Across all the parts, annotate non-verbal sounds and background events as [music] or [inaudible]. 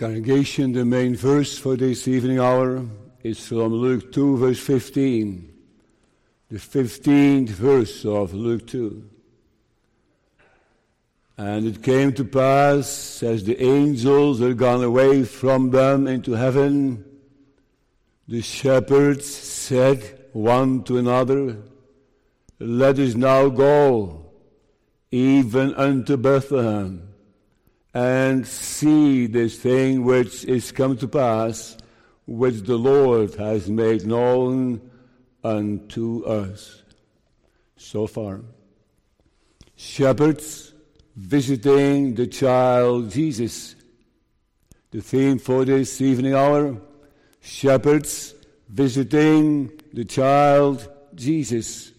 Congregation, the main verse for this evening hour is from Luke 2, verse 15. The 15th verse of Luke 2. And it came to pass, as the angels had gone away from them into heaven, the shepherds said one to another, Let us now go, even unto Bethlehem, and see this thing which is come to pass, which the Lord has made known unto us. So far, shepherds visiting the child Jesus. The theme for this evening hour shepherds visiting the child Jesus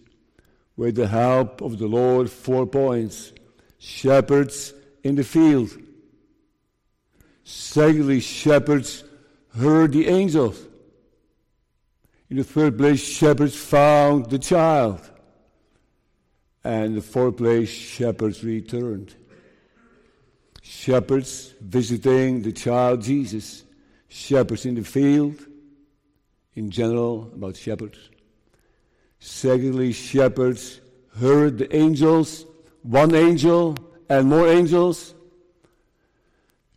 with the help of the Lord. Four points shepherds in the field. Secondly, shepherds heard the angels. In the third place, shepherds found the child. And the fourth place, shepherds returned. Shepherds visiting the child Jesus. Shepherds in the field, in general, about shepherds. Secondly, shepherds heard the angels, one angel and more angels.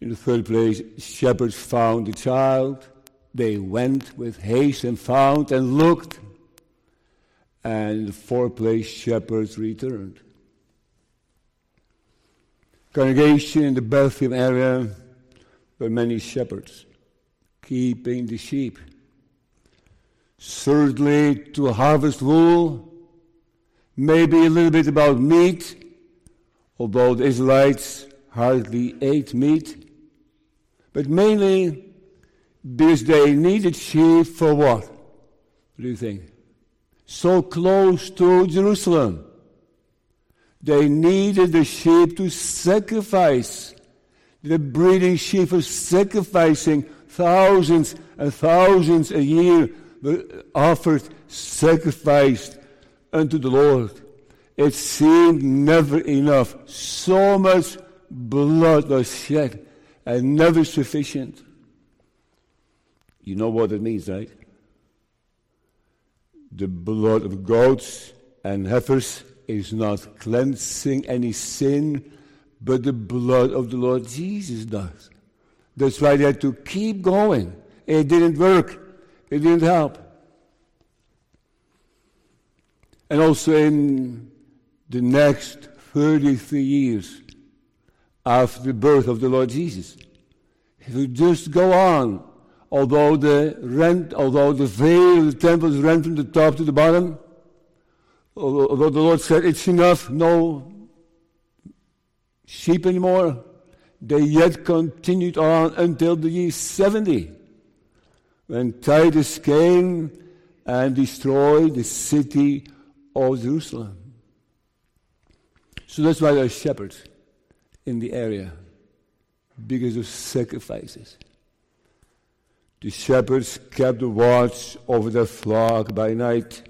In the third place, shepherds found the child. They went with haste and found and looked and the fourth place shepherds returned. Congregation in the Bethlehem area were many shepherds keeping the sheep. Thirdly, to harvest wool, maybe a little bit about meat, although the Israelites hardly ate meat, but mainly because they needed sheep for what? What do you think? so close to Jerusalem. They needed the sheep to sacrifice. The breeding sheep was sacrificing thousands and thousands a year were offered, sacrificed unto the Lord. It seemed never enough. So much blood was shed and never sufficient. You know what it means, right? The blood of goats and heifers is not cleansing any sin, but the blood of the Lord Jesus does. That's why they had to keep going. It didn't work, it didn't help. And also in the next 33 years after the birth of the Lord Jesus, he would just go on although the rent, although the veil of the temple is rent from the top to the bottom, although the Lord said it's enough, no sheep anymore, they yet continued on until the year 70, when Titus came and destroyed the city of Jerusalem. So that's why there are shepherds in the area, because of sacrifices. The shepherds kept watch over their flock by night.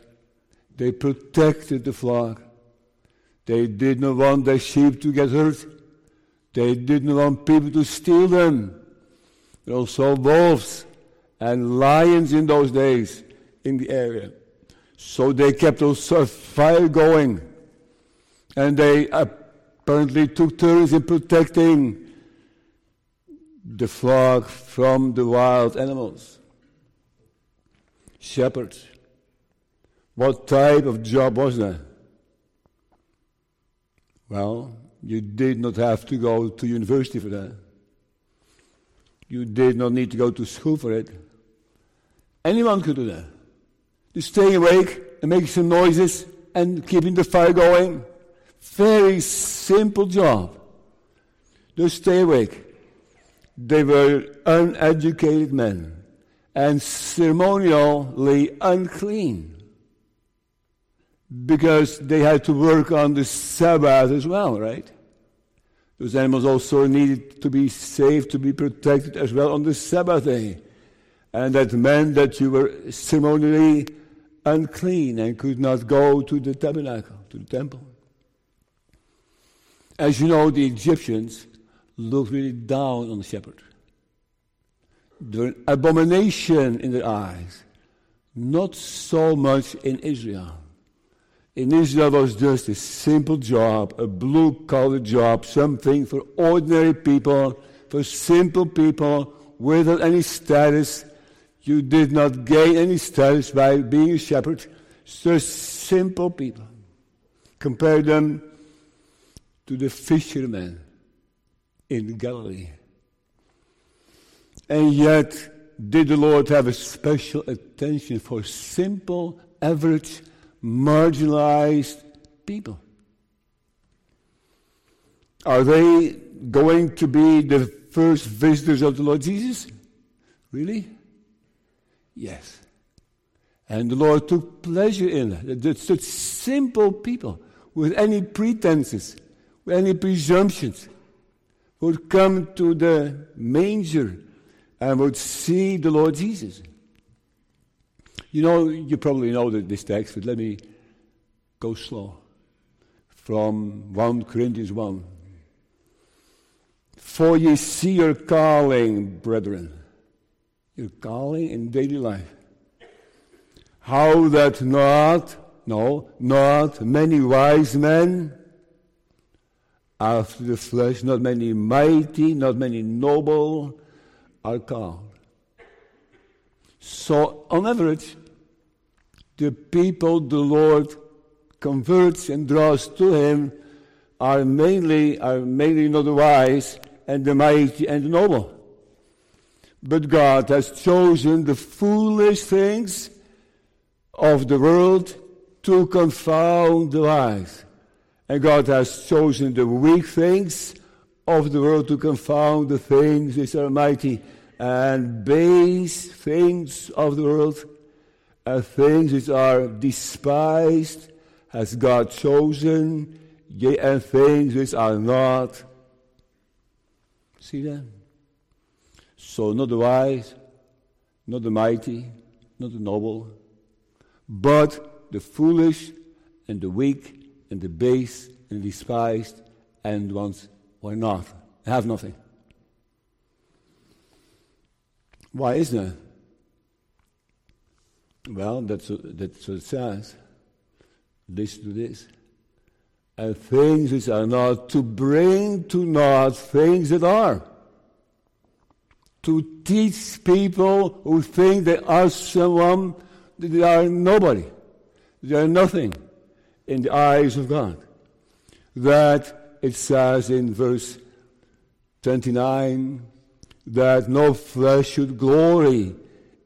They protected the flock. They did not want their sheep to get hurt. They did not want people to steal them. There were also wolves and lions in those days in the area. So they kept also fire going. And they apparently took turns in protecting the flock from the wild animals. Shepherds. What type of job was that? Well, you did not have to go to university for that. You did not need to go to school for it. Anyone could do that. Just staying awake and making some noises and keeping the fire going. Very simple job. Just stay awake. They were uneducated men and ceremonially unclean because they had to work on the Sabbath as well, right? Those animals also needed to be saved, to be protected as well on the Sabbath day. And that meant that you were ceremonially unclean and could not go to the tabernacle, to the temple. As you know, the Egyptians looked really down on the shepherd. They're an abomination in their eyes. Not so much in Israel. In Israel was just a simple job, a blue collar job, something for ordinary people, for simple people without any status. You did not gain any status by being a shepherd. Just simple people. Compare them to the fishermen in Galilee. And yet, did the Lord have a special attention for simple, average, marginalized people? Are they going to be the first visitors of the Lord Jesus? Really? Yes. And the Lord took pleasure in that. Such simple people with any pretenses, any presumptions, would come to the manger and would see the Lord Jesus. You know, you probably know this text, but let me go slow. From 1 Corinthians 1. For ye see your calling, brethren, your calling in daily life. How that not, no, not many wise men after the flesh, not many mighty, not many noble are called. So, on average, the people the Lord converts and draws to Him are mainly are mainly not the wise and the mighty and the noble. But God has chosen the foolish things of the world to confound the wise. And God has chosen the weak things of the world to confound the things which are mighty, and base things of the world, and things which are despised, has God chosen, and things which are not. See that? So, not the wise, not the mighty, not the noble, but the foolish and the weak and the base and despised and ones who are not, have nothing. Why is that? Well, that's, that's what it says. Listen to this. And things which are not, to bring to naught things that are. To teach people who think they are someone, that they are nobody. They are nothing in the eyes of God. That it says in verse 29 that no flesh should glory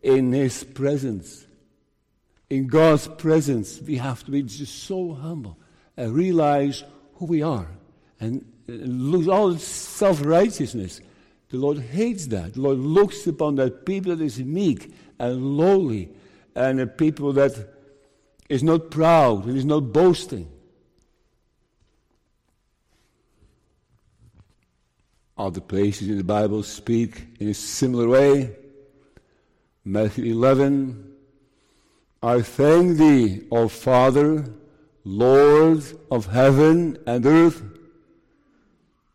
in his presence. In God's presence, we have to be just so humble and realize who we are and lose all self righteousness. The Lord hates that. The Lord looks upon that people that is meek and lowly and a people that is not proud, and is not boasting. Other places in the Bible speak in a similar way. Matthew 11, I thank thee, O Father, Lord of heaven and earth.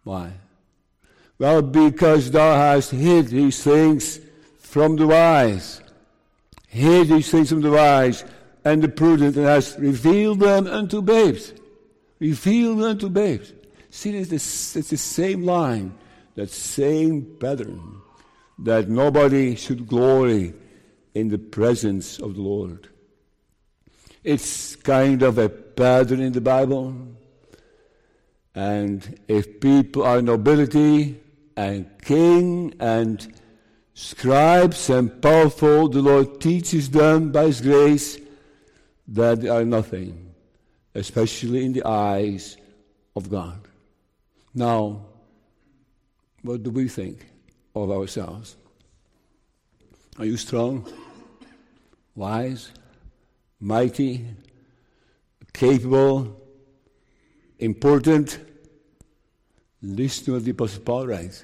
Why? Well, because thou hast hid these things from the wise. Hid these things from the wise and the prudent has revealed them unto babes. Revealed unto babes. See, it's the, it's the same line, that same pattern, that nobody should glory in the presence of the Lord. It's kind of a pattern in the Bible. And if people are nobility and king and scribes and powerful, the Lord teaches them by His grace that are nothing, especially in the eyes of God. Now, what do we think of ourselves? Are you strong, wise, mighty, capable, important? Listen to what the Apostle Paul writes.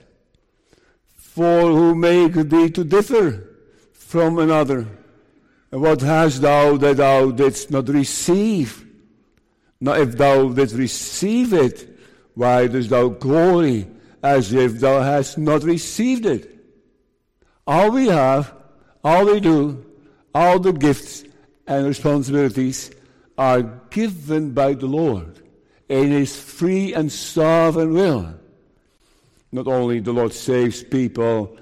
For who make thee to differ from another? What hast thou that thou didst not receive? Now, if thou didst receive it, why dost thou glory as if thou hast not received it? All we have, all we do, all the gifts and responsibilities are given by the Lord in His free and sovereign will. Not only the Lord saves people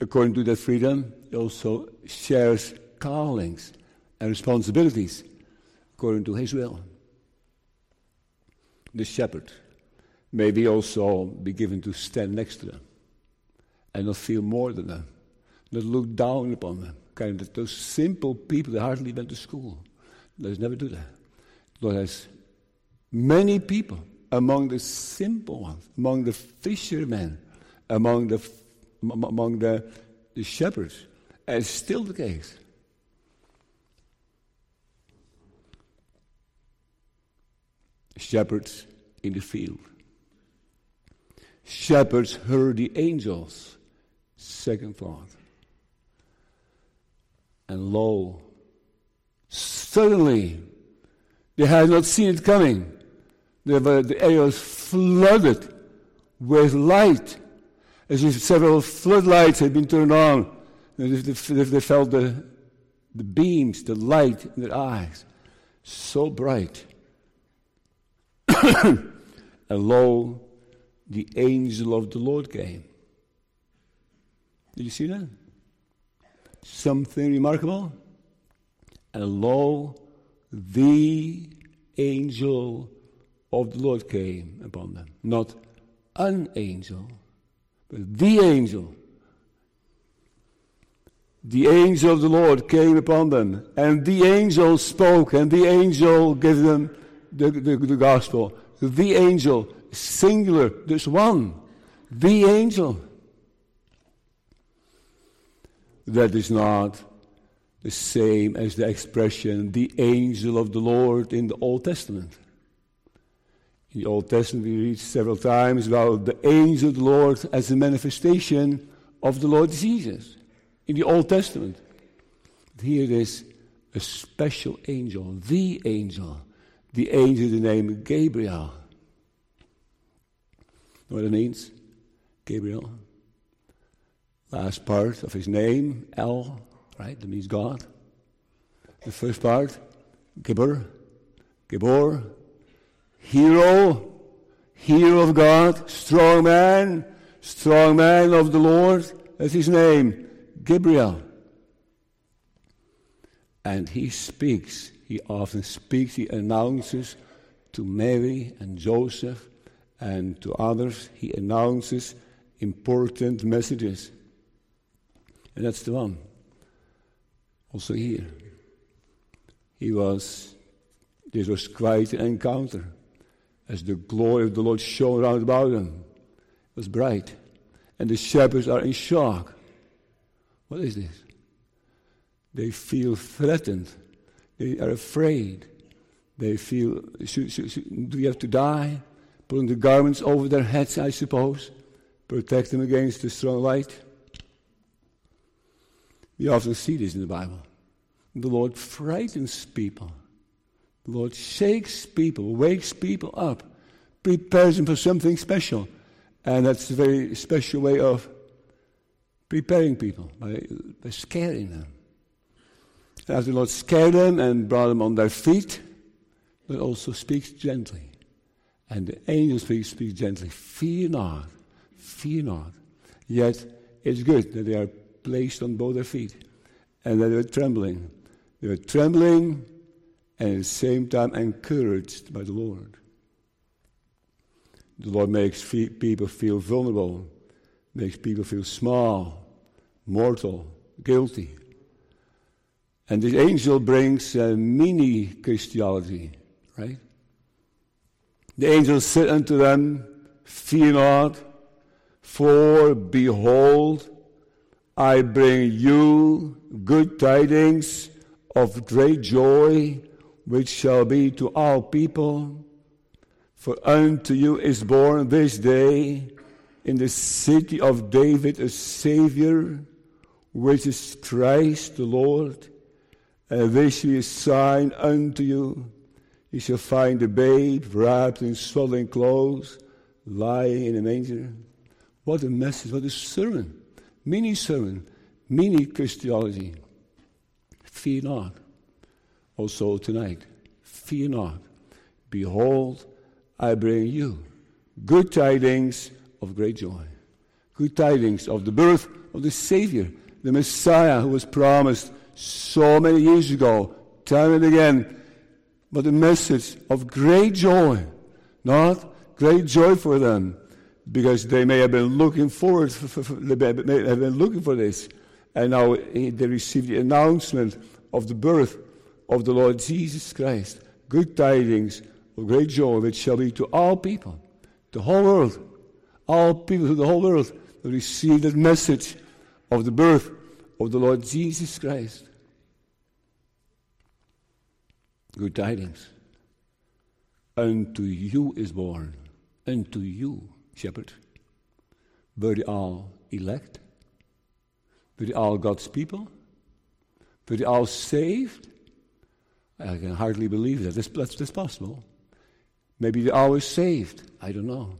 according to their freedom, He also shares callings and responsibilities according to His will. The shepherd may be also be given to stand next to them and not feel more than them, not look down upon them. Kind of those simple people that hardly went to school. Let's never do that. Lord has many people among the simple ones, among the fishermen, among the among the, the shepherds, as still the case. Shepherds in the field. Shepherds heard the angels. Second thought. And lo, suddenly, they had not seen it coming. The, the area was flooded with light, as if several floodlights had been turned on, they, felt the, the beams, the light in their eyes, so bright. [coughs] and lo, the angel of the Lord came. Did you see that? Something remarkable. And lo, the angel of the Lord came upon them. Not an angel, but the angel. The angel of the Lord came upon them, and the angel spoke, and the angel gave them the, the, the gospel. The angel, singular, there's one. The angel. That is not the same as the expression the angel of the Lord in the Old Testament. In the Old Testament, we read several times about the angel of the Lord as a manifestation of the Lord Jesus. In the Old Testament. Here is a special angel, the angel, the angel, the name Gabriel. Know what it means? Gabriel. Last part of his name, El, right? That means God. The first part, Gibber, Gibor, hero, hero of God, strong man, strong man of the Lord. That's his name, Gabriel. And he speaks, he often speaks, he announces to Mary and Joseph and to others, he announces important messages. And that's the one. Also here. He was, this was quite an encounter as the glory of the Lord shone round about him. It was bright. And the shepherds are in shock. What is this? They feel threatened. They are afraid. They feel, should, should, should, do we have to die? Putting the garments over their heads, I suppose. Protect them against the strong light. We often see this in the Bible. The Lord frightens people. The Lord shakes people, wakes people up, prepares them for something special. And that's a very special way of preparing people, by, by scaring them. And as the Lord scared them and brought them on their feet, but also speaks gently. And the angel speaks, speaks gently. Fear not, fear not. Yet it's good that they are placed on both their feet and that they were trembling. They were trembling and at the same time encouraged by the Lord. The Lord makes people feel vulnerable, makes people feel small, mortal, guilty. And the angel brings a mini Christianity, right? The angel said unto them, Fear not, for behold, I bring you good tidings of great joy which shall be to all people. For unto you is born this day in the city of David a Savior, which is Christ the Lord. And this is a sign unto you. You shall find a babe wrapped in swaddling clothes, lying in a manger. What a message, what a sermon. mini sermon, mini Christology. Fear not. Also tonight, fear not. Behold, I bring you good tidings of great joy. Good tidings of the birth of the Savior, the Messiah who was promised so many years ago, time and again. But a message of great joy, not great joy for them, because they may have been looking forward, for, for, they may have been looking for this, and now they receive the announcement of the birth of the Lord Jesus Christ. Good tidings of great joy, which shall be to all people, the whole world, all people of the whole world receive that message of the birth of the Lord Jesus Christ. Good tidings. Unto you is born, unto you, shepherd. They all elect? They all God's people? They all saved? I can hardly believe that. That's, that's, that's possible. Maybe they're always saved. I don't know.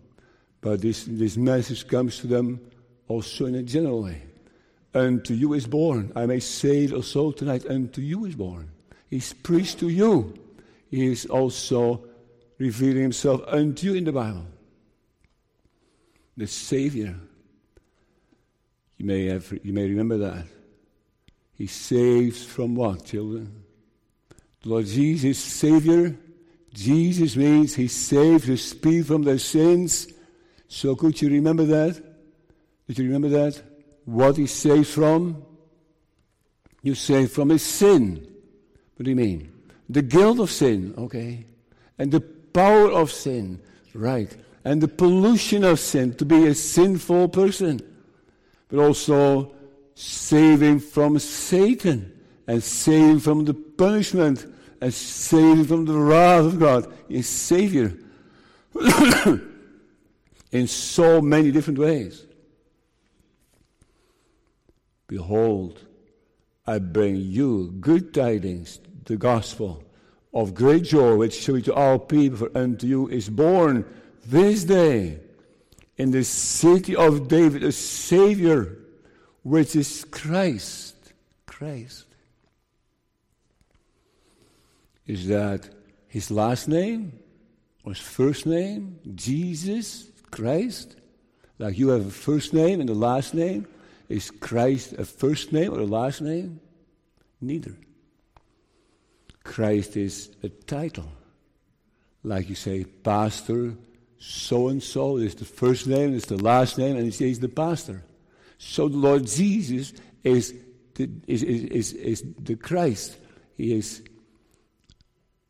But this, this message comes to them also in a general way. Unto you is born. I may say it also tonight. Unto you is born. He's preached to you. He is also revealing himself unto you in the Bible. The Savior. You may, have, you may remember that. He saves from what, children? The Lord Jesus, Savior. Jesus means He saves His people from their sins. So could you remember that? Did you remember that? What He saves from? You save from His sin. What do you mean? The guilt of sin, okay. And the power of sin, right. And the pollution of sin, to be a sinful person. But also saving from Satan and saving from the punishment and saving from the wrath of God. Is Savior. [coughs] in so many different ways. Behold, I bring you good tidings, the gospel of great joy, which shall be to all people, for unto you is born this day in the city of David a Savior, which is Christ. Christ. Is that his last name or his first name? Jesus Christ? Like you have a first name and a last name? Is Christ a first name or a last name? Neither. Christ is a title. Like you say, Pastor so and so is the first name, is the last name, and he says the pastor. So the Lord Jesus is the, is, is, is, is the Christ. He is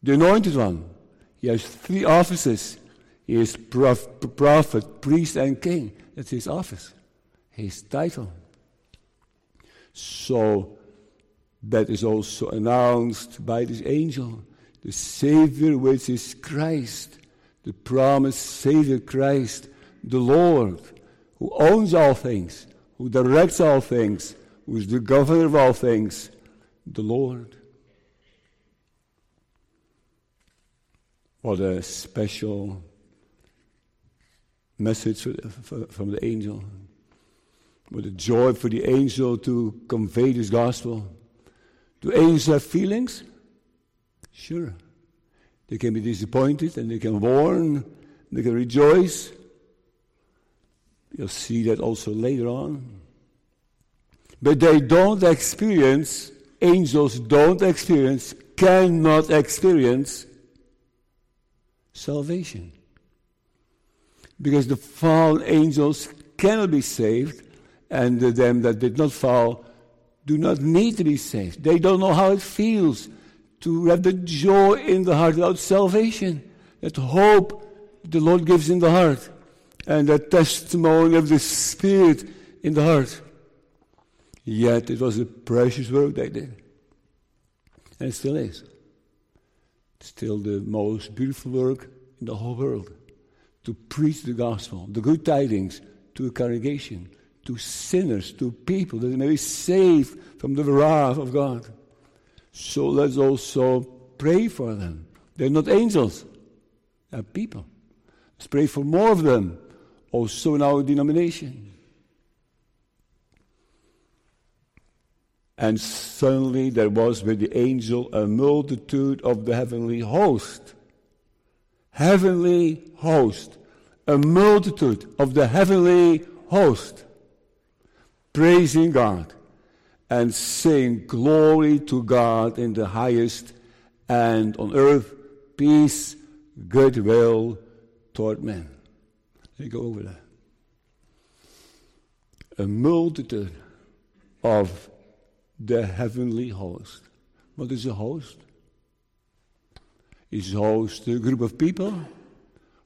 the anointed one. He has three offices. He is prof, prophet, priest, and king. That's his office, his title. So that is also announced by this angel, the Savior, which is Christ, the promised Savior Christ, the Lord, who owns all things, who directs all things, who is the governor of all things, the Lord. What a special message from the angel. What a joy for the angel to convey this gospel. Do angels have feelings? Sure. They can be disappointed and they can warn, they can rejoice. You'll see that also later on. But they don't experience, angels don't experience, cannot experience salvation. Because the fallen angels cannot be saved, and them that did not fall do not need to be saved. They don't know how it feels to have the joy in the heart without salvation, that hope the Lord gives in the heart, and that testimony of the Spirit in the heart. Yet it was a precious work they did. And it still is. Still the most beautiful work in the whole world. To preach the gospel, the good tidings to a congregation to sinners, to people, that they may be saved from the wrath of God. So let's also pray for them. They're not angels, they're people. Let's pray for more of them, also in our denomination. And suddenly there was with the angel a multitude of the heavenly host. Heavenly host. A multitude of the heavenly host. Praising God and saying glory to God in the highest and on earth peace, goodwill toward men. Let me go over that. A multitude of the heavenly host. What is a host? Is host a group of people?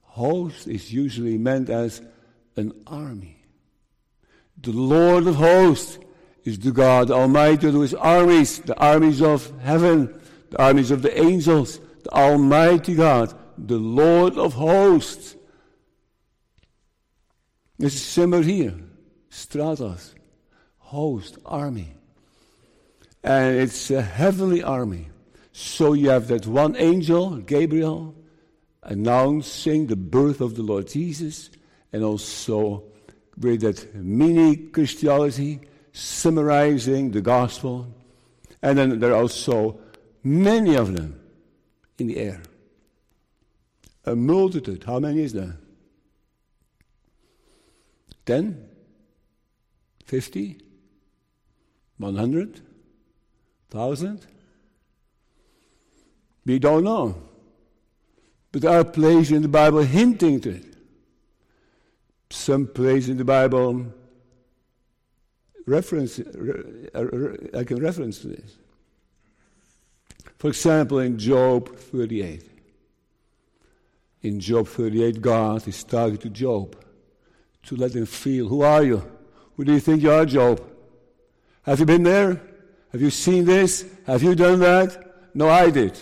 Host is usually meant as an army. The Lord of hosts is the God Almighty is armies, the armies of heaven, the armies of the angels, the Almighty God, the Lord of hosts. This is similar here. Stratos, host, army and it's a heavenly army. So you have that one angel, Gabriel, announcing the birth of the Lord Jesus, and also with that mini Christianity, summarizing the gospel. And then there are also many of them in the air. A multitude. How many is there? 10? 50? 100? Thousand? We don't know. But there are places in the Bible hinting to it. Some place in the Bible reference, I can reference this. For example, in Job 38. In Job 38, God is talking to Job to let him feel, who are you? Who do you think you are, Job? Have you been there? Have you seen this? Have you done that? No, I did.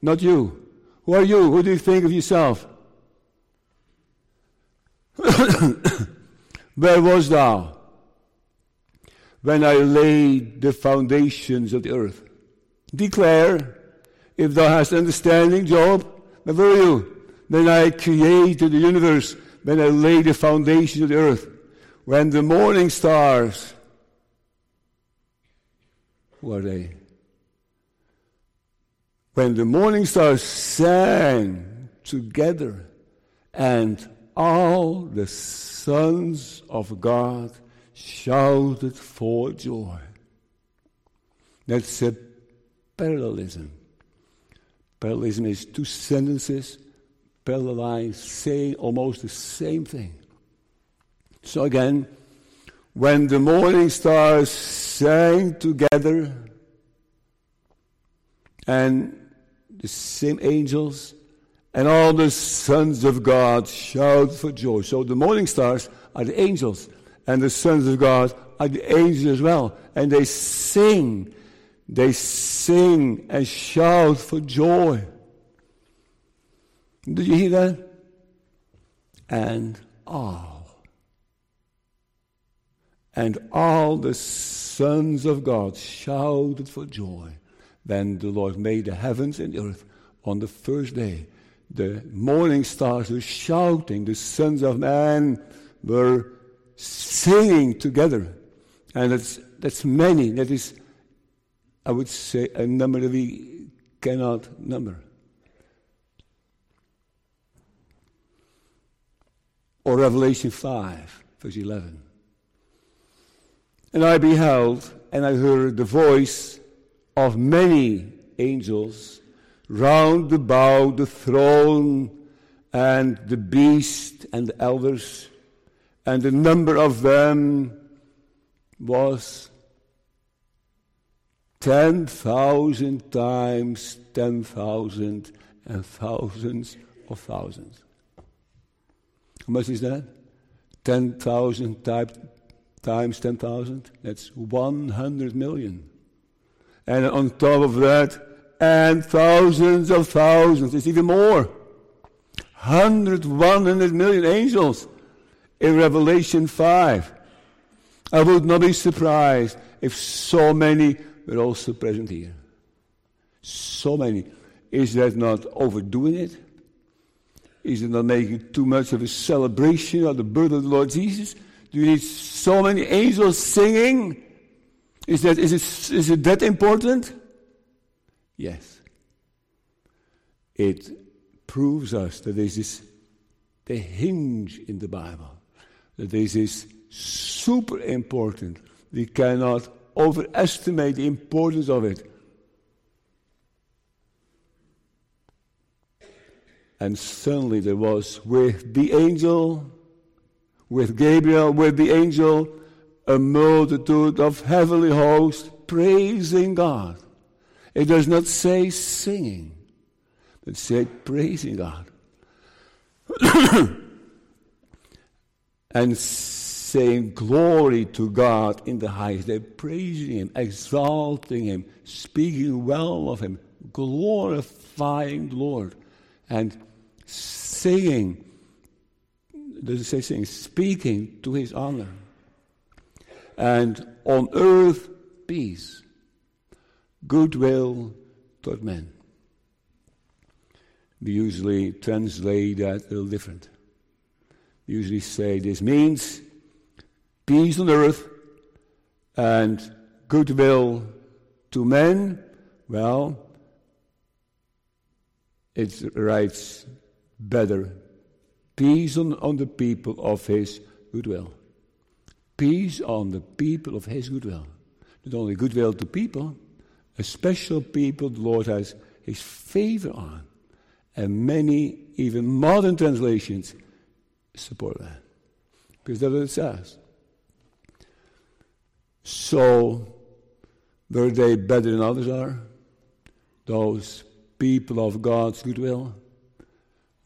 Not you. Who are you? Who do you think of yourself? [coughs] Where was thou when I laid the foundations of the earth? Declare, if thou hast understanding, Job, where were you? When I created the universe, when I laid the foundations of the earth, when the morning stars who are they? When the morning stars sang together, and all the sons of God shouted for joy. That's a parallelism. Parallelism is two sentences parallel lines saying almost the same thing. So again, when the morning stars sang together and the same angels and all the sons of God shout for joy. So the morning stars are the angels and the sons of God are the angels as well. And they sing, they sing and shout for joy. Did you hear that? And ah. And all the sons of God shouted for joy when the Lord made the heavens and the earth on the first day. The morning stars were shouting, the sons of man were singing together. And that's, that's many. That is, I would say, a number that we cannot number. Or Revelation 5, verse 11. And I beheld, and I heard the voice of many angels round about the throne and the beast and the elders, and the number of them was 10,000 times 10,000 and thousands of thousands. How much is that? 10,000 times times 10,000, that's 100 million. And on top of that, and thousands of thousands, it's even more. 100, 100 million angels in Revelation 5. I would not be surprised if so many were also present here. So many. Is that not overdoing it? Is it not making too much of a celebration of the birth of the Lord Jesus? Do you need so many angels singing? Is, that, is, it, is it that important? Yes. It proves us that there's this is the hinge in the Bible, that this is super important. We cannot overestimate the importance of it. And suddenly there was with the angel, with Gabriel, with the angel, a multitude of heavenly hosts praising God. It does not say singing, but say praising God. [coughs] and saying glory to God in the highest. They're praising Him, exalting Him, speaking well of Him, glorifying the Lord, and singing, does it say singing? Speaking to His honor. And on earth, peace, goodwill toward men. We usually translate that a little different. We usually say this means peace on earth and goodwill to men. Well, it writes better peace on, on the people of his goodwill. Peace on the people of his goodwill. Not only goodwill to people, a special people the Lord has his favor on. And many, even modern translations, support that. Because that's what it says. So, were they better than others are? Those people of God's goodwill?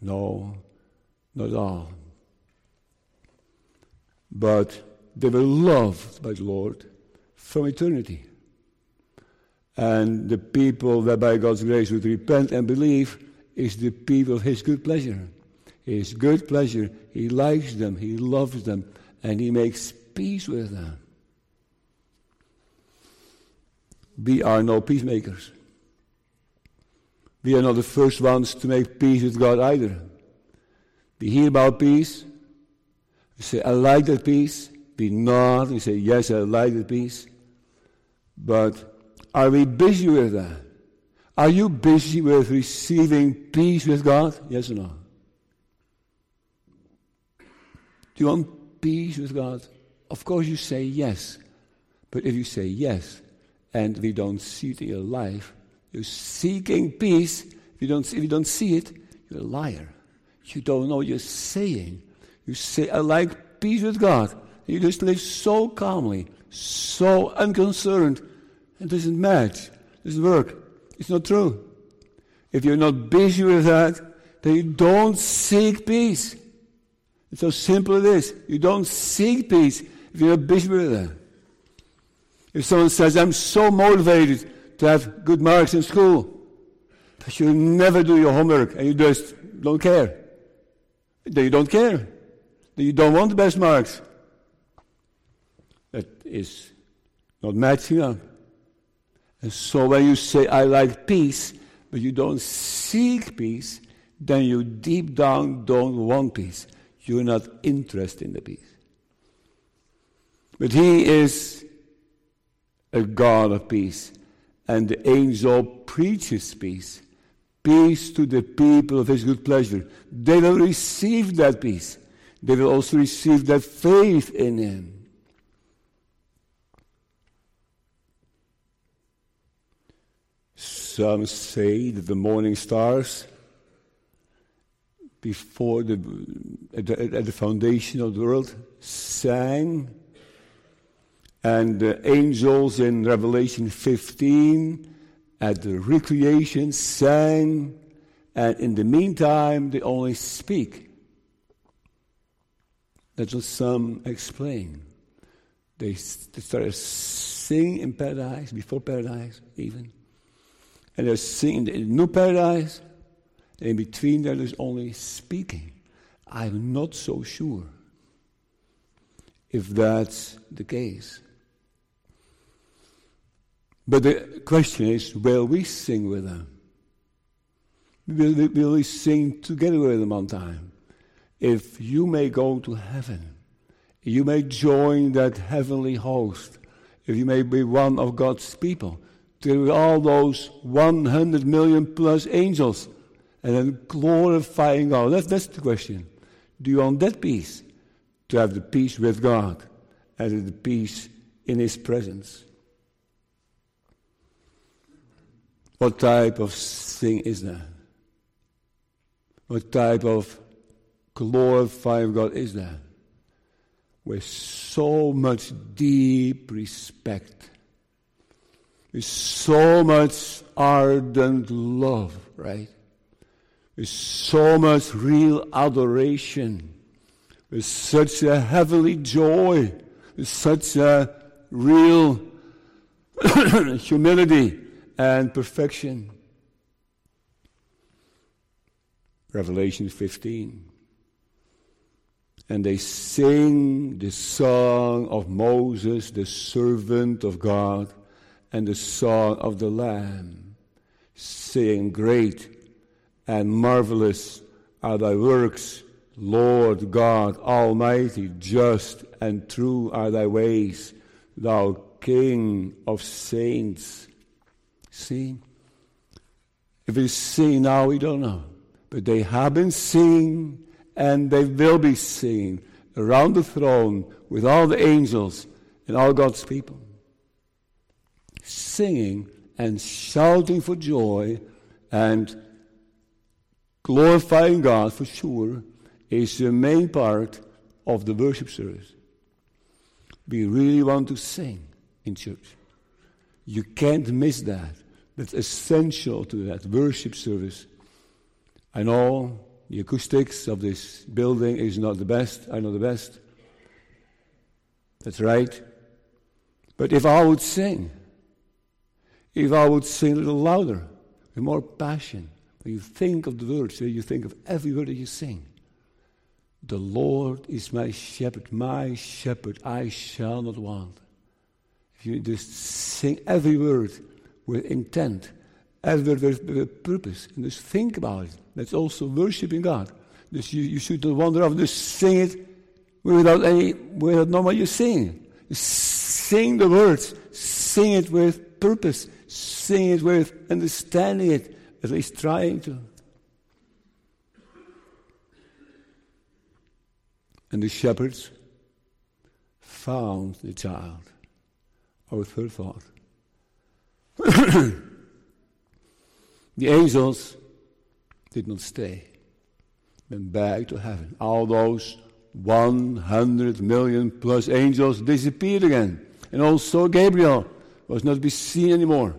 No, not at all. But they were loved by the Lord from eternity. And the people that by God's grace would repent and believe is the people of His good pleasure. His good pleasure. He likes them, He loves them, and He makes peace with them. We are no peacemakers. We are not the first ones to make peace with God either. We hear about peace. We say, I like that peace. We nod. We say, Yes, I like that peace. But are we busy with that? Are you busy with receiving peace with God? Yes or no? Do you want peace with God? Of course, you say yes. But if you say yes and we don't see it in your life, you're seeking peace. If you don't, if you don't see it, you're a liar. You don't know what you're saying. You say, I like peace with God. You just live so calmly, so unconcerned. It doesn't match. It doesn't work. It's not true. If you're not busy with that, then you don't seek peace. It's so simple it is. You don't seek peace if you're not busy with that. If someone says, I'm so motivated to have good marks in school, but you never do your homework and you just don't care, then you don't care. Then you don't want the best marks. That is not matching up. And so when you say, I like peace, but you don't seek peace, then you deep down don't want peace. You're not interested in the peace. But He is a God of peace, and the angel preaches peace. Peace to the people of His good pleasure. They will receive that peace. They will also receive that faith in Him. Some say that the morning stars, before the at, the at the foundation of the world, sang, and the angels in Revelation 15 at the recreation sang, and in the meantime they only speak. That's what some explain. They, they started singing in paradise, before paradise even and there's singing in the new paradise, and in between there is only speaking. I'm not so sure if that's the case. But the question is will we sing with them? Will we, will we sing together with them on time? If you may go to heaven, you may join that heavenly host. if you may be one of God's people. To all those 100 million plus angels and then glorifying God. That's, that's the question. Do you want that peace? To have the peace with God and the peace in His presence. What type of thing is that? What type of glorifying God is that? With so much deep respect, with so much ardent love, right? With so much real adoration, with such a heavenly joy, with such a real [coughs] humility and perfection. Revelation 15. And they sing the song of Moses, the servant of God, and the song of the Lamb, saying, Great and marvelous are thy works, Lord God Almighty, just and true are thy ways, thou King of saints. See? If it's seen now, we don't know. But they have been singing and they will be singing around the throne with all the angels and all God's people. Singing and shouting for joy and glorifying God for sure is the main part of the worship service. We really want to sing in church. You can't miss that. That's essential to that worship service. I know the acoustics of this building is not the best. I know the best. That's right. But if I would sing, if I would sing a little louder, with more passion, when you think of the words, when you think of every word that you sing. The Lord is my shepherd, my shepherd, I shall not want. If you just sing every word with intent, every word with, with purpose, and just think about it. That's also worshiping God. Dus you, you should not wander off. Just sing it without any, without knowing what you're singing. Sing the words. Sing it with purpose. Sing it with understanding it. At least trying to. And the shepherds found the child. Our third thought. the angels did not stay. Went back to heaven. All those 100 million plus angels disappeared again. And also Gabriel was not to be seen anymore.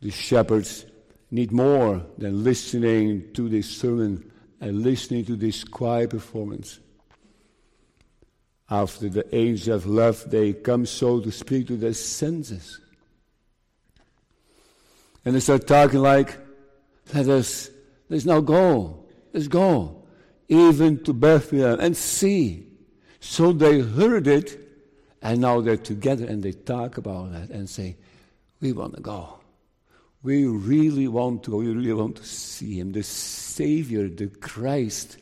The shepherds need more than listening to this sermon and listening to this choir performance. After the angels have left, they come, so to speak, to their senses. And they start talking like, let us, let's now go. Let's go. Even to Bethlehem and see. So they heard it, and now they're together and they talk about that and say, We want to go. We really want to go. We really want to see him. The Savior, the Christ,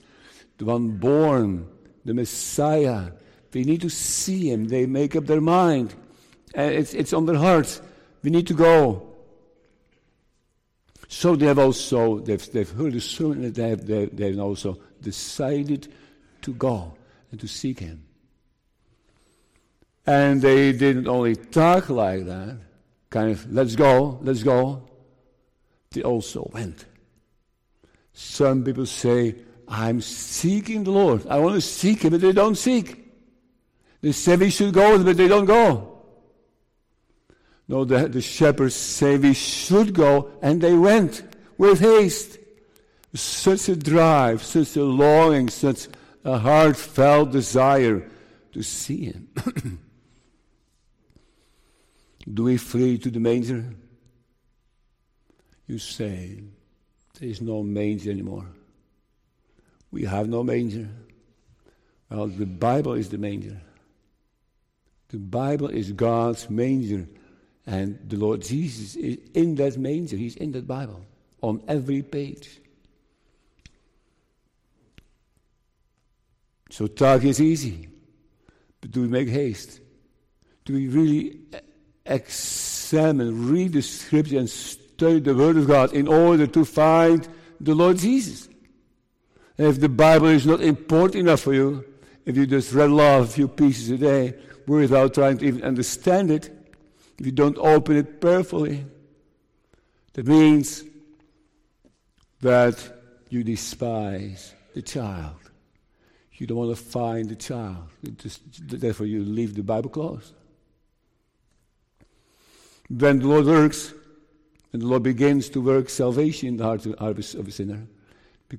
the one born, the Messiah. We need to see him. They make up their mind. And it's, it's on their hearts. We need to go. So they have also, they've, they've heard the sermon and they have, they, they've also decided to go and to seek him. And they didn't only talk like that, kind of, let's go, let's go. They also went. Some people say, I'm seeking the Lord. I want to seek him, but they don't seek. They say we should go, but they don't go. No, the, the shepherds say we should go, and they went with haste. Such a drive, such a longing, such a heartfelt desire to see him. [clears throat] Do we flee to the manger? You say, there is no manger anymore. We have no manger. Well, the Bible is the manger. The Bible is God's manger. And the Lord Jesus is in that manger. He's in that Bible on every page. So talk is easy, but do we make haste do we really eh, examine, read the scripture, and study the Word of God in order to find the Lord Jesus? And if the Bible is not important enough for you, if you just read off a few pieces a day without trying to even understand it, if you don't open it prayerfully, that means that you despise the child. You don't want to find the child. Just, therefore, you leave the Bible closed. When the Lord works, and the Lord begins to work salvation in the heart of, a sinner,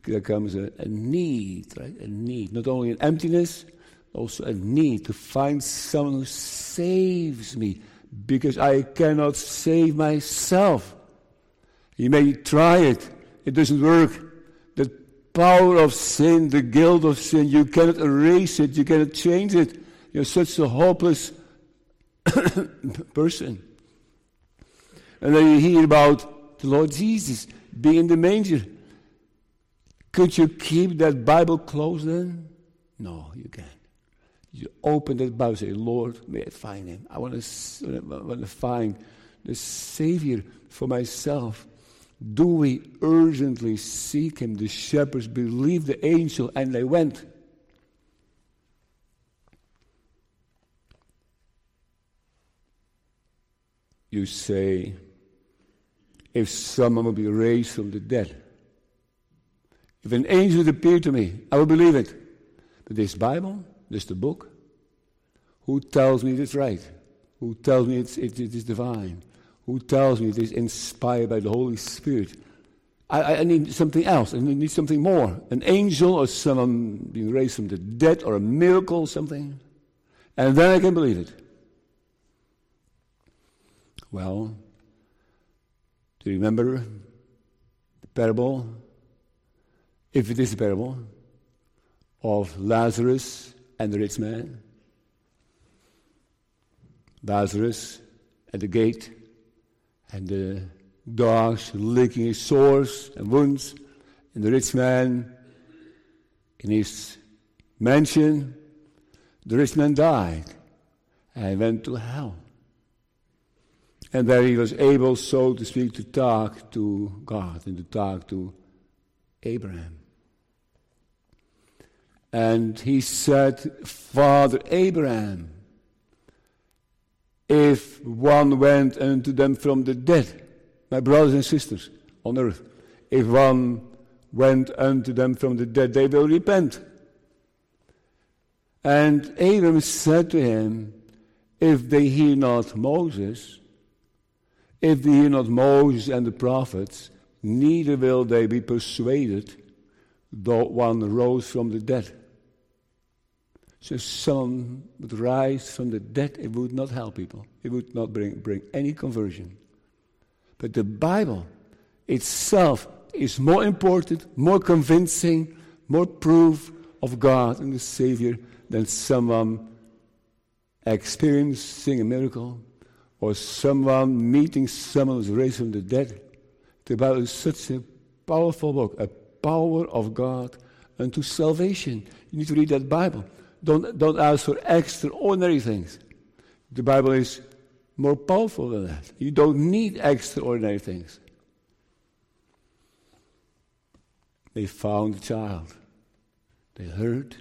there comes a, a need, right? A need. Not only an emptiness, also a need to find someone who saves me because I cannot save myself. You may try it, it doesn't work. The power of sin, the guilt of sin, you cannot erase it, you cannot change it. You're such a hopeless [coughs] person. And then you hear about the Lord Jesus being in the manger. Could you keep that Bible closed then? No, you can't. You open that Bible and say, Lord, may I find him. I want to, find the Savior for myself. Do we urgently seek him? The shepherds believed the angel and they went. You say, if someone will be raised from the dead, if an angel would appear to me, I will believe it. But this Bible, this the book, who tells me it's right? Who tells me it's, it, it is divine? Who tells me it is inspired by the Holy Spirit? I, I need something else. I need something more. An angel or someone being raised from the dead or a miracle or something. And then I can believe it. Well, do you remember the parable if it is a parable, of Lazarus and the rich man. Lazarus at the gate, and the dogs licking his sores and wounds, and the rich man in his mansion. The rich man died and went to hell. And that he was able, so to speak, to talk to God and to talk to Abraham. And he said, Father Abraham, if one went unto them from the dead, my brothers and sisters on earth, if one went unto them from the dead, they will repent. And Abraham said to him, If they hear not Moses, if they hear not Moses and the prophets, neither will they be persuaded, though one rose from the dead. So someone would rise from the dead, it would not help people. It would not bring, bring any conversion. But the Bible itself is more important, more convincing, more proof of God and the Savior than someone experiencing a miracle or someone meeting someone who's raised from the dead. The Bible is such a powerful book, a power of God unto salvation. You need to read that Bible. Don't, don't ask for extraordinary things. The Bible is more powerful than that. You don't need extraordinary things. They found the child. They heard.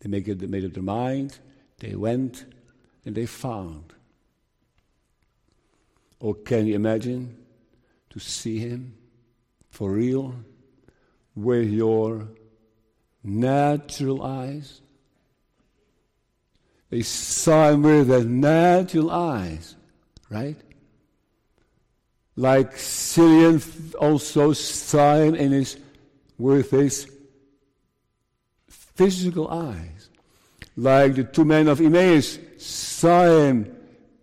They made, up their mind. They went and they found. Or can you imagine to see him for real with your natural eyes? They saw him with their natural eyes, right? Like Simeon also saw him in his, with his physical eyes. Like the two men of Emmaus saw him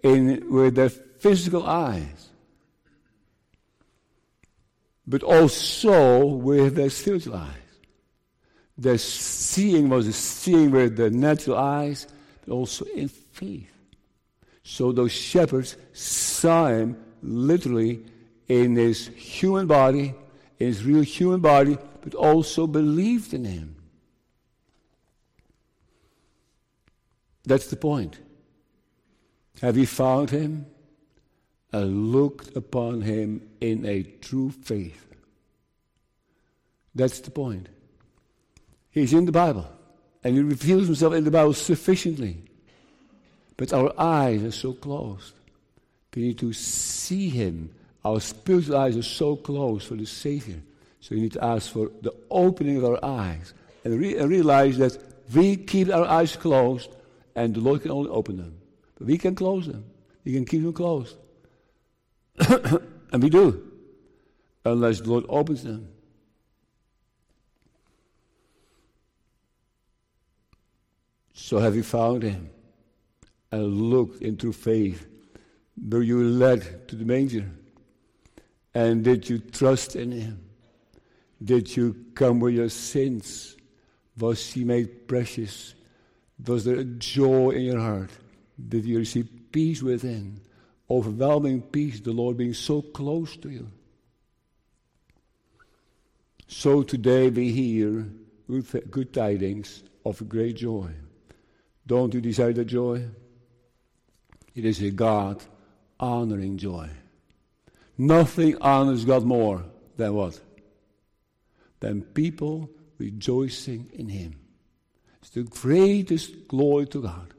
in, with their physical eyes. But also with their spiritual eyes. Their seeing was seeing with the natural eyes but also in faith. So those shepherds saw him literally in his human body, in his real human body, but also believed in him. That's the point. Have you found him? And looked upon him in a true faith. That's the point. He's in the Bible, and he reveals himself in the Bible sufficiently. But our eyes are so closed. We need to see him. Our spiritual eyes are so closed for the Savior. So we need to ask for the opening of our eyes and, re- realize that we keep our eyes closed and the Lord can only open them. But we can close them. We can keep them closed. [coughs] and we do. Unless the Lord opens them. So have you found him and looked into faith? Were you led to the manger? And did you trust in him? Did you come with your sins? Was he made precious? Was there a joy in your heart? Did you receive peace within? Overwhelming peace, the Lord being so close to you. So today we hear good, good tidings of great joy. Don't you desire the joy? It is a God honoring joy. Nothing honors God more than what? Than people rejoicing in Him. It's the greatest glory to God.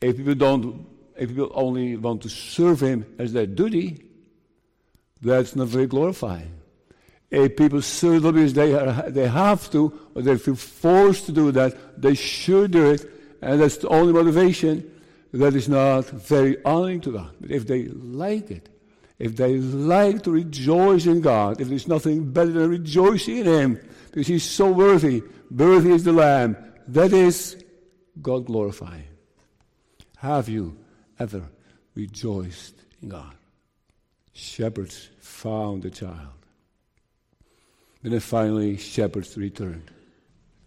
If people don't, if people only want to serve Him as their duty, that's not very glorifying. If people serve Him because they, are, they have to, or they feel forced to do that, they should do it, and that's the only motivation, that is not very honoring to God. But if they like it, if they like to rejoice in God, if there's nothing better than rejoicing in Him, because He's so worthy, worthy is the Lamb, that is God glorifying. Have you ever rejoiced in God? Shepherds found the child. Then finally, shepherds returned.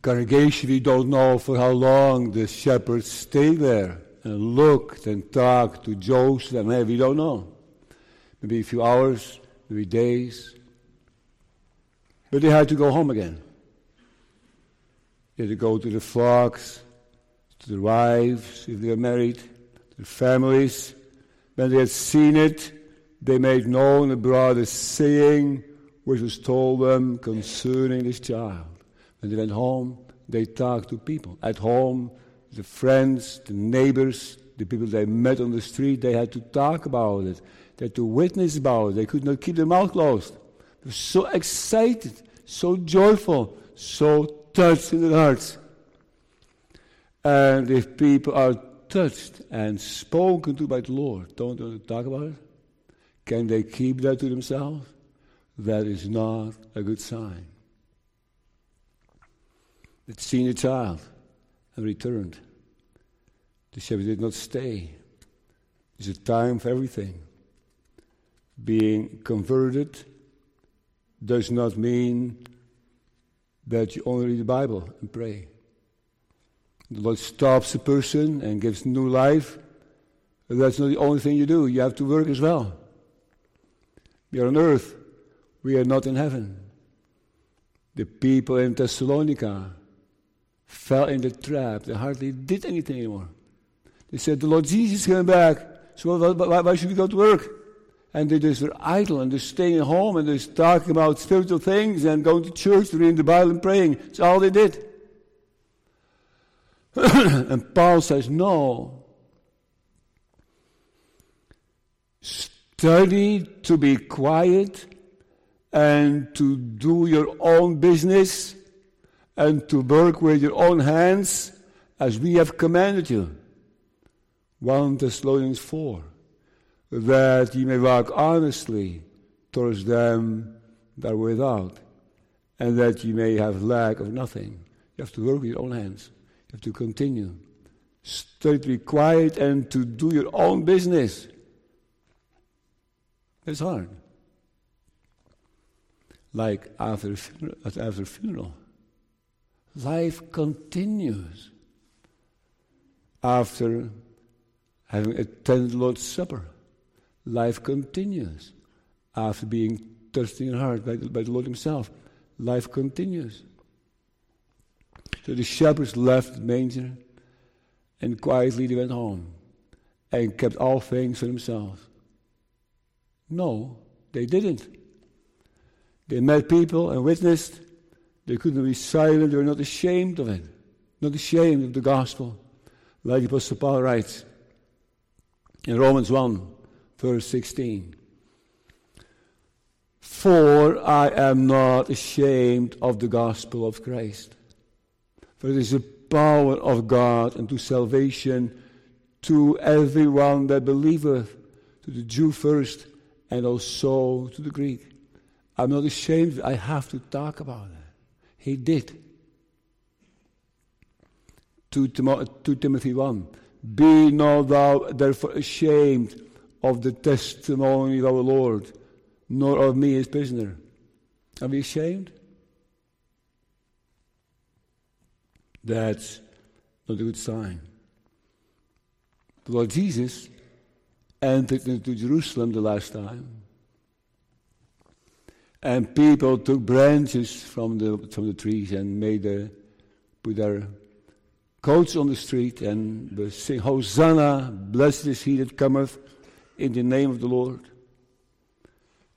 Congregation, we don't know for how long the shepherds stayed there and looked and talked to Joseph, and hey, we don't know. Maybe a few hours, maybe days. But they had to go home again. They had to go to the flocks, to the wives, if they were married, the families. When they had seen it, they made known and brought a saying which was told them concerning this child. When they went home, they talked to people. At home, the friends, the neighbors, the people they met on the street, they had to talk about it. They had to witness about it. They could not keep their mouth closed. They were so excited, so joyful, so touched in their hearts. And if people are touched and spoken to by the Lord, don't want to talk about it? Can they keep that to themselves? That is not a good sign. They'd seen a child and returned. The shepherd did not stay. It's a time for everything. Being converted does not mean that you only read the Bible and pray. The Lord stops a person and gives new life. That's not the only thing you do. You have to work as well. We are on earth. We are not in heaven. The people in Thessalonica fell in the trap. They hardly did anything anymore. They said, The Lord Jesus is coming back. So why, why should we go to work? And they just were idle and just staying at home and just talking about spiritual things and going to church, reading the Bible and praying. That's all they did. [coughs] and Paul says, No. Study to be quiet and to do your own business and to work with your own hands as we have commanded you. 1 Thessalonians 4. That ye may walk honestly towards them that are without, and that ye may have lack of nothing. You have to work with your own hands. Have to continue. Be quiet and to do your own business. It's hard. Like after, after a funeral life continues after having attended Lord's Supper. Life continues after being touched in your heart by the, by the Lord Himself. Life continues. So the shepherds left the manger and quietly they went home. and kept all things for themselves. No, they didn't. They met people and witnessed. They couldn't be silent. They were not ashamed of it, not ashamed of the gospel. Like Apostle Paul writes in Romans 1, verse 16. For I am not ashamed of the gospel of Christ. For it is the power of God unto salvation to everyone that believeth, to the Jew first, and also to the Greek. I'm not ashamed. I have to talk about it. He did. 2, Timothy 1. Be not thou therefore ashamed of the testimony of our Lord, nor of me his prisoner. Are we ashamed? That's not a good sign. The Lord Jesus entered into Jerusalem the last time. And people took branches from the, from the trees and made a, put their coats on the street and they sing, Hosanna, blessed is he that cometh in the name of the Lord.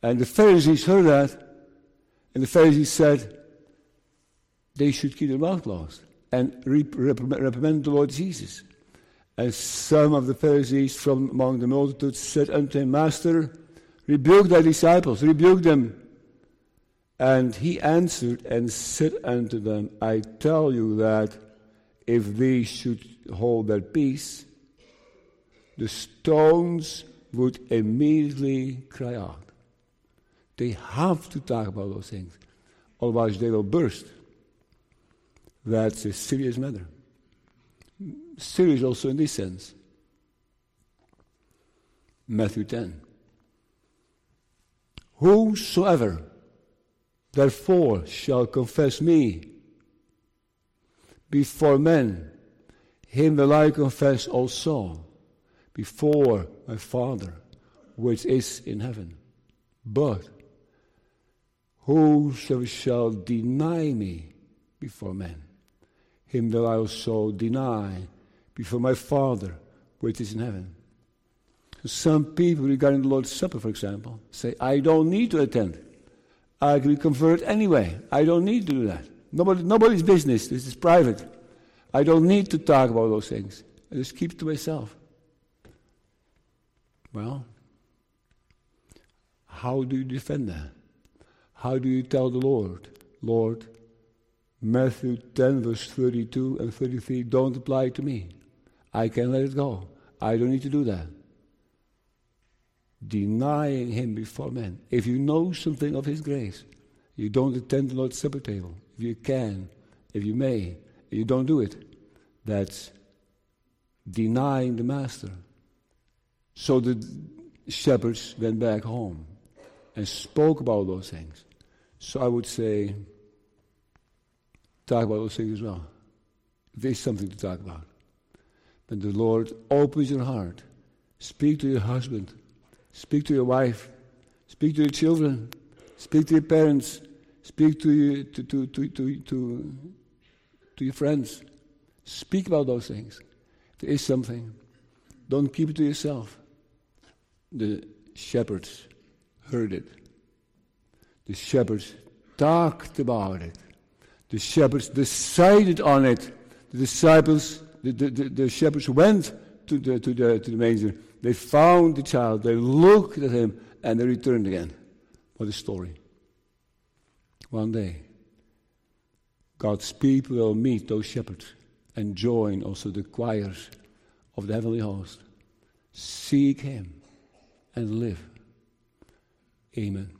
And the Pharisees heard that, and the Pharisees said they should keep their mouth closed and reprimand the Lord Jesus. And some of the Pharisees from among the multitude said unto him, Master, rebuke thy disciples, rebuke them. And he answered and said unto them, I tell you that if they should hold their peace, the stones would immediately cry out. They have to talk about those things, otherwise, they will burst. That's a serious matter. Serious also in this sense. Matthew 10. Whosoever therefore shall confess me before men, him will I confess also before my Father which is in heaven. But whosoever shall deny me before men, him will I also deny before my Father which is in heaven. Some people regarding the Lord's Supper, for example, say, I don't need to attend. I can convert anyway. I don't need to do that. Nobody, nobody's business. This is private. I don't need to talk about those things. I just keep it to myself. Well, how do you defend that? How do you tell the Lord, Lord, Matthew 10, verse 32 and 33 don't apply to me. I can let it go. I don't need to do that. Denying Him before men. If you know something of His grace, you don't attend the Lord's Supper table. If you can, if you may, you don't do it, that's denying the Master. So the shepherds went back home and spoke about those things. So I would say, talk about those things as well. There's something to talk about. When the Lord opens your heart, speak to your husband, speak to your wife, speak to your children, speak to your parents, speak to, you, to, to, to, to, to, to your friends. Speak about those things. There is something, don't keep it to yourself. The shepherds heard it. The shepherds talked about it. The shepherds decided on it. The disciples, the, the, the, the shepherds went to the, to, the, to the manger. They found the child. They looked at him and they returned again. What a story. One day, God's people will meet those shepherds and join also the choirs of the heavenly host. Seek him and live. Amen.